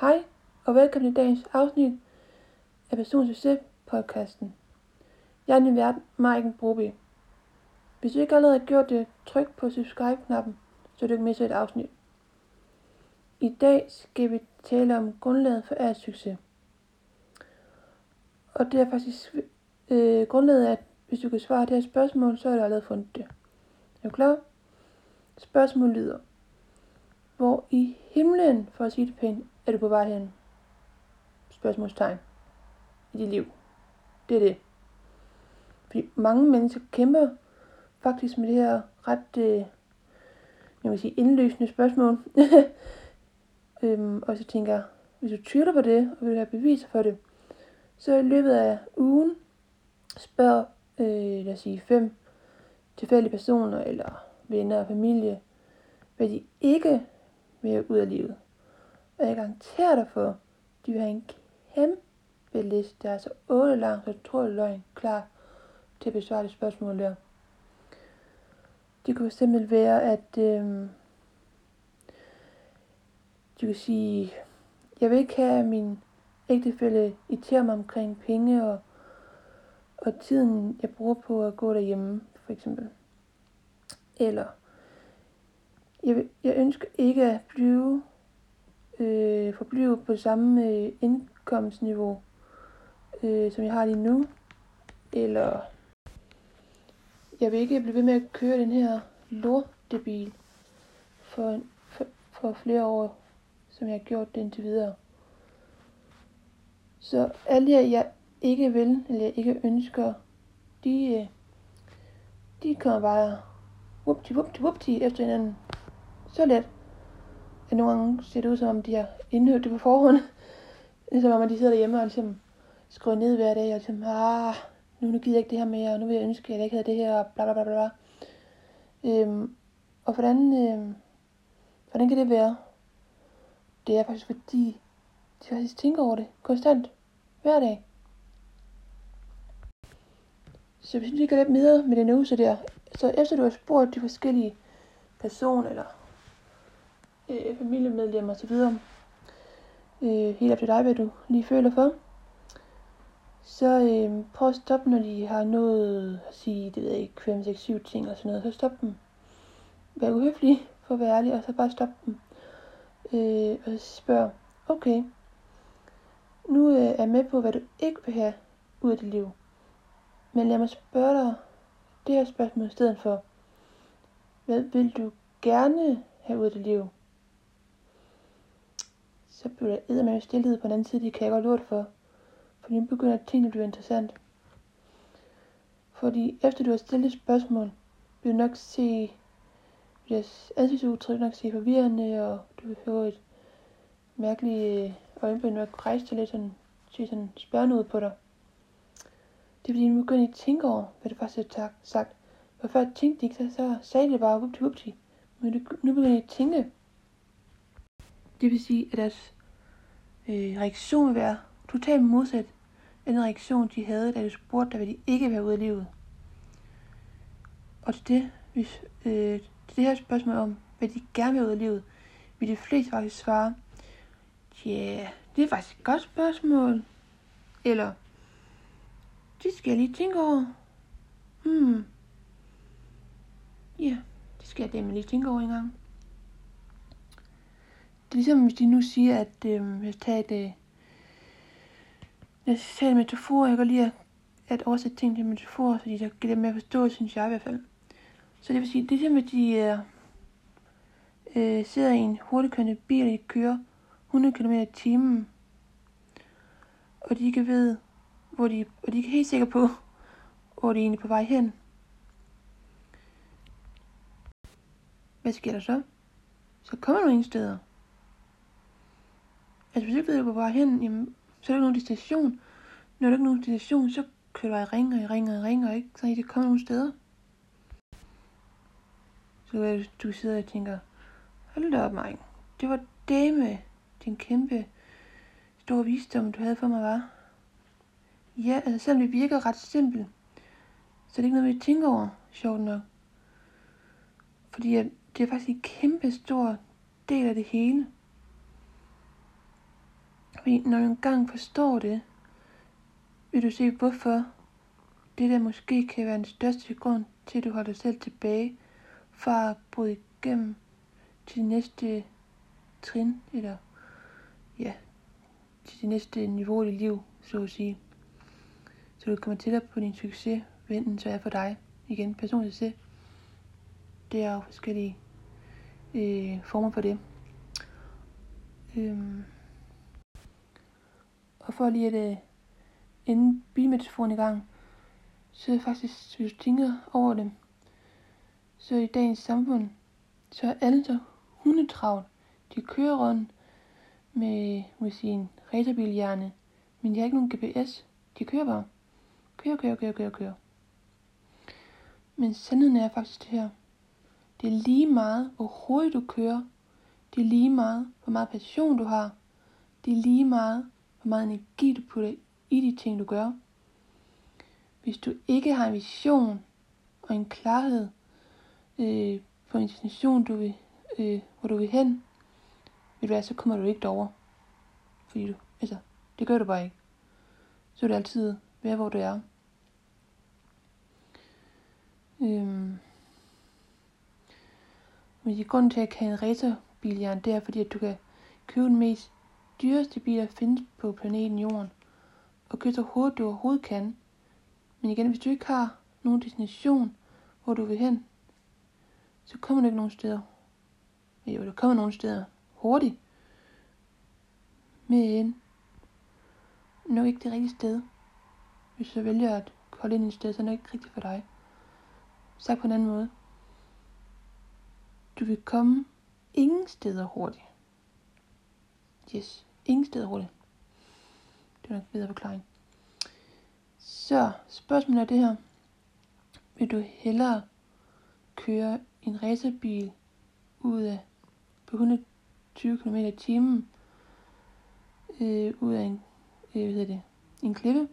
Hej og velkommen til dagens afsnit af Person Succes podcasten. Jeg er din vært, Maiken Broby. Hvis du ikke allerede har gjort det, tryk på subscribe-knappen, så du ikke misser et afsnit. I dag skal vi tale om grundlaget for al succes. Og det er faktisk øh, grundlaget, at hvis du kan svare det her spørgsmål, så har du allerede fundet det. Er du klar? Spørgsmålet lyder. Hvor i himlen, for at sige det pænt, er du på vej hen? Spørgsmålstegn. I dit liv. Det er det. Fordi mange mennesker kæmper faktisk med det her ret, øh, jeg vil sige, indløsende spørgsmål. øhm, og så tænker jeg, hvis du tvivler på det, og vil have beviser for det, så i løbet af ugen spørg, øh, lad os sige, fem tilfældige personer, eller venner og familie, hvad de ikke vil ud af livet. Og jeg garanterer dig for, de vil have en kæmpe liste, der er altså så otte lang, så tror jeg løgn, klar til at besvare det spørgsmål der. Det kunne simpelthen være, at øh, du kan sige, jeg vil ikke have, at min ægtefælle irriterer mig omkring penge og, og tiden, jeg bruger på at gå derhjemme, for eksempel. Eller, jeg, vil, jeg ønsker ikke at blive, øh, forblive på samme øh, indkomstniveau, øh, som jeg har lige nu. Eller, jeg vil ikke blive ved med at køre den her lortebil for, for, for flere år, som jeg har gjort det indtil videre. Så alle jer, jeg ikke vil, eller jeg ikke ønsker, de, øh, de kommer bare whoopty, whoopty, whoopty efter hinanden. Så let. At nogle gange ser det ud, som om de har indhørt det på forhånd. Ligesom om, at de sidder derhjemme og ligesom skriver ned hver dag, og ligesom, ah, nu, nu gider jeg ikke det her mere, og nu vil jeg ønske, at jeg ikke havde det her, og bla bla bla bla. Øhm, og hvordan, øhm, hvordan kan det være? Det er faktisk fordi, de faktisk tænker over det konstant, hver dag. Så hvis vi går lidt videre med den øvelse der, så efter du har spurgt de forskellige personer eller øh, familiemedlemmer osv., øh, helt op til dig, hvad du lige føler for, så øh, prøv at stoppe, når de har nået at sige, det ved jeg ikke, 5, 6, 7 ting og sådan noget, så stop dem. Vær uhøflig, for at være ærlig, og så bare stop dem. Øh, og spørg, okay, nu øh, er jeg med på, hvad du ikke vil have ud af dit liv. Men lad mig spørge dig det her spørgsmål i stedet for. Hvad vil du gerne have ud af dit liv? Så bliver der med stillhed på den anden side, det kan jeg godt lort for. Fordi nu begynder tingene at blive interessant. Fordi efter du har stillet et spørgsmål, vil du nok se deres ansigtsudtryk nok se forvirrende, og du vil få et mærkeligt øh, øjenbryn nok rejse til lidt sådan, se sådan spørgende ud på dig. Det er fordi, nu begynder at tænke over, hvad du faktisk har sagt. For før tænkte de ikke, så, så sagde det bare whoopty whoopty. Men nu begynder de at tænke. Det vil sige, at deres øh, reaktion vil være totalt modsat af den reaktion, de havde, da du spurgte hvad de ikke vil have ud af livet. Og til det, hvis, øh, til det her spørgsmål om, hvad de gerne vil have ud af livet, vil de fleste faktisk svare, ja, yeah, det er faktisk et godt spørgsmål. Eller, det skal jeg lige tænke over. Hmm. Ja, det skal jeg da lige tænke over engang. gang. Det er ligesom, hvis de nu siger, at øh, jeg tager et, øh, jeg tager en metafor, jeg kan lige at, at oversætte ting til metafor, fordi der giver dem mere forståelse, synes jeg i hvert fald. Så det vil sige, det er ligesom, at de øh, øh, sidder i en hurtigkørende bil, og de kører 100 km i timen, og de ikke ved, hvor de, og de er helt sikre på, hvor de er egentlig på vej hen. Hvad sker der så? Så kommer du ingen steder. Altså hvis du ikke ved, hvor du er på hen, jamen, så er der ikke nogen destination. Når der ikke nogen destination, så kører du bare i ringer, og i ring og i ring, ikke så det kommer nogen steder. Så kan du sidder og tænker, hold da op, Mike. Det var det med din kæmpe store visdom, du havde for mig, var. Ja, altså selvom det virker ret simpelt, så det er ikke noget, vi tænker over, sjovt nok. Fordi det er faktisk en kæmpe stor del af det hele. Fordi når du engang forstår det, vil du se, hvorfor det der måske kan være den største grund til, at du holder dig selv tilbage fra at bryde igennem til næste trin, eller ja, til det næste niveau i dit liv, så at sige. Så du kommer tættere på din succes, hvad enten så er for dig. Igen, personlig succes. Det er jo forskellige øh, former for det. Øhm. For lige at øh, ende bilmetaforen i gang, så er faktisk, hvis du tænker over det, så i dagens samfund, så er alle så hundetravlt. De kører rundt med, med sin racerbilhjerne, men de har ikke nogen GPS. De kører bare. Kører, kører, kører, kører, kører. Men sandheden er faktisk det her. Det er lige meget, hvor hurtigt du kører. Det er lige meget, hvor meget passion du har. Det er lige meget, hvor meget energi du putter i de ting, du gør. Hvis du ikke har en vision og en klarhed øh, på en destination, du vil, øh, hvor du vil hen, vil du være, så kommer du ikke derover. Fordi du, altså, det gør du bare ikke. Så er det altid være, hvor du er. Øhm. Men i grund til, at jeg kan en racerbiljern, det er fordi, at du kan købe den mest dyreste bil, der findes på planeten Jorden. Og kører så hurtigt du overhovedet kan. Men igen, hvis du ikke har nogen destination, hvor du vil hen, så kommer du ikke nogen steder. Jo, du kommer nogen steder hurtigt. Men nok ikke det rigtige sted. Hvis du vælger at holde ind i et sted, så er det ikke rigtigt for dig. Sagt på en anden måde. Du vil komme ingen steder hurtigt. Yes, ingen steder hurtigt. Det er nok videre forklaring. Så spørgsmålet er det her. Vil du hellere køre en racerbil ud af på 120 km i timen øh, ud af en, øh, hvad hedder det, en klippe,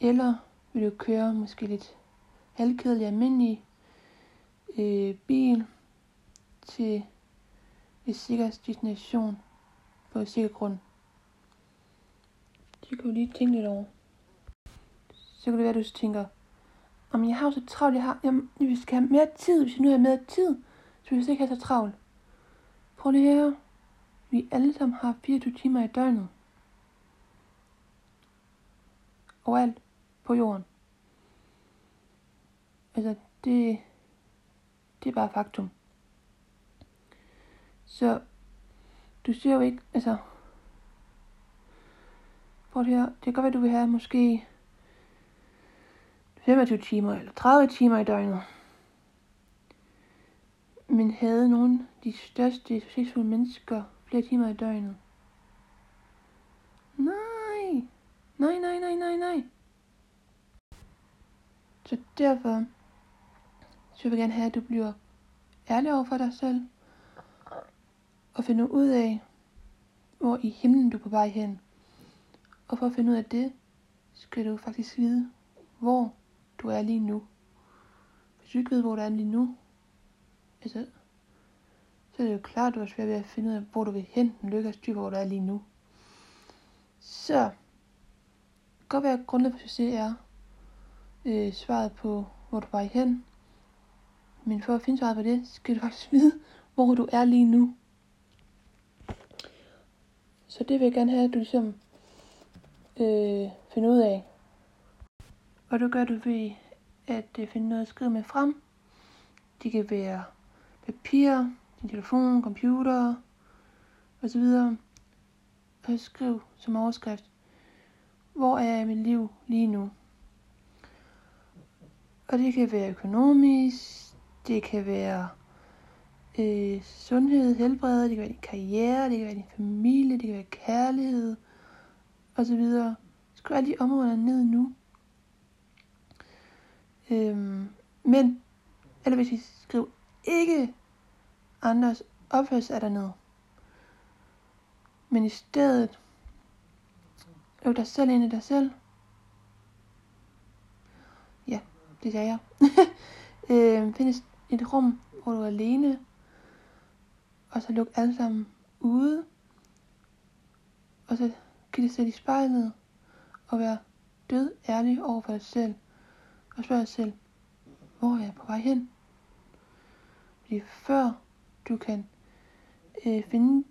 eller vil du køre måske lidt halvkedelig almindelig øh, bil til en sikker destination på en sikker grund. Det kan du lige tænke lidt over. Så kan det være, at du tænker, om jeg har så travlt, jeg har, jamen, vi skal have mere tid, hvis jeg nu har mere tid, så vil jeg ikke have så travlt. Prøv lige her. Vi alle sammen har 24 timer i døgnet. Overalt på jorden. Altså, det, det er bare faktum. Så du siger jo ikke, altså, prøv at høre, det kan godt være, du vil have måske 25 timer eller 30 timer i døgnet. Men havde nogle af de største succesfulde mennesker flere timer i døgnet? Nej, nej, nej, nej, nej, nej. Så derfor, så vil jeg gerne have, at du bliver ærlig over for dig selv, og finder ud af, hvor i himlen du er på vej hen. Og for at finde ud af det, skal du faktisk vide, hvor du er lige nu. Hvis du ikke ved, hvor du er lige nu, altså, så er det jo klart, at du har svært ved at finde ud af, hvor du vil hen, den styr på, hvor du er lige nu. Så, det kan godt være, at grundet for succes er øh, svaret på, hvor du er hen. Men for at finde svaret på det, skal du faktisk vide, hvor du er lige nu. Så det vil jeg gerne have, at du ligesom øh, finder ud af. Og det gør du ved at øh, finde noget at skrive med frem. Det kan være papir, din telefon, computer osv. Og skriv som overskrift, hvor er jeg i mit liv lige nu? Og det kan være økonomisk, det kan være øh, sundhed, helbred, det kan være din karriere, det kan være din familie, det kan være kærlighed osv. Skriv alle de områder ned nu. Øhm, men, eller hvis I skriver ikke andres opførsel er dernede. Men i stedet, luk dig selv ind i dig selv. Ja, det sagde jeg. øhm, find et rum, hvor du er alene. Og så lukke alle sammen ude. Og så kan dig sætte i spejlet og være død ærlig over for dig selv. Og spørge dig selv, hvor er jeg på vej hen? Fordi før du kan øh, finde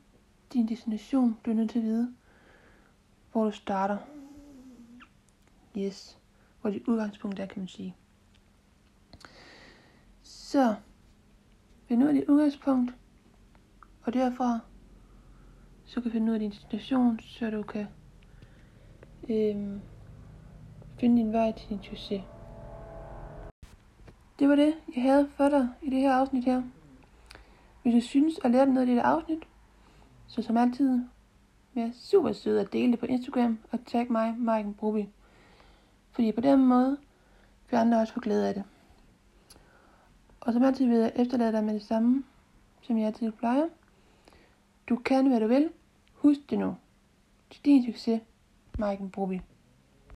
din destination, du er nødt til at vide, hvor du starter. Yes, hvor dit udgangspunkt er, kan man sige. Så, find nu er dit udgangspunkt, og derfra, så kan du finde ud af din destination, så du kan øhm, finde din vej til din succes. Det var det, jeg havde for dig i det her afsnit her. Hvis du synes at lære noget af det afsnit, så som altid, vær super sød at dele det på Instagram og tag mig, Marken Brubi. Fordi på den måde vil andre også få glæde af det. Og som altid vil jeg efterlade dig med det samme, som jeg altid plejer. Du kan, hvad du vil. Husk det nu. Til din succes, Maiken Broby.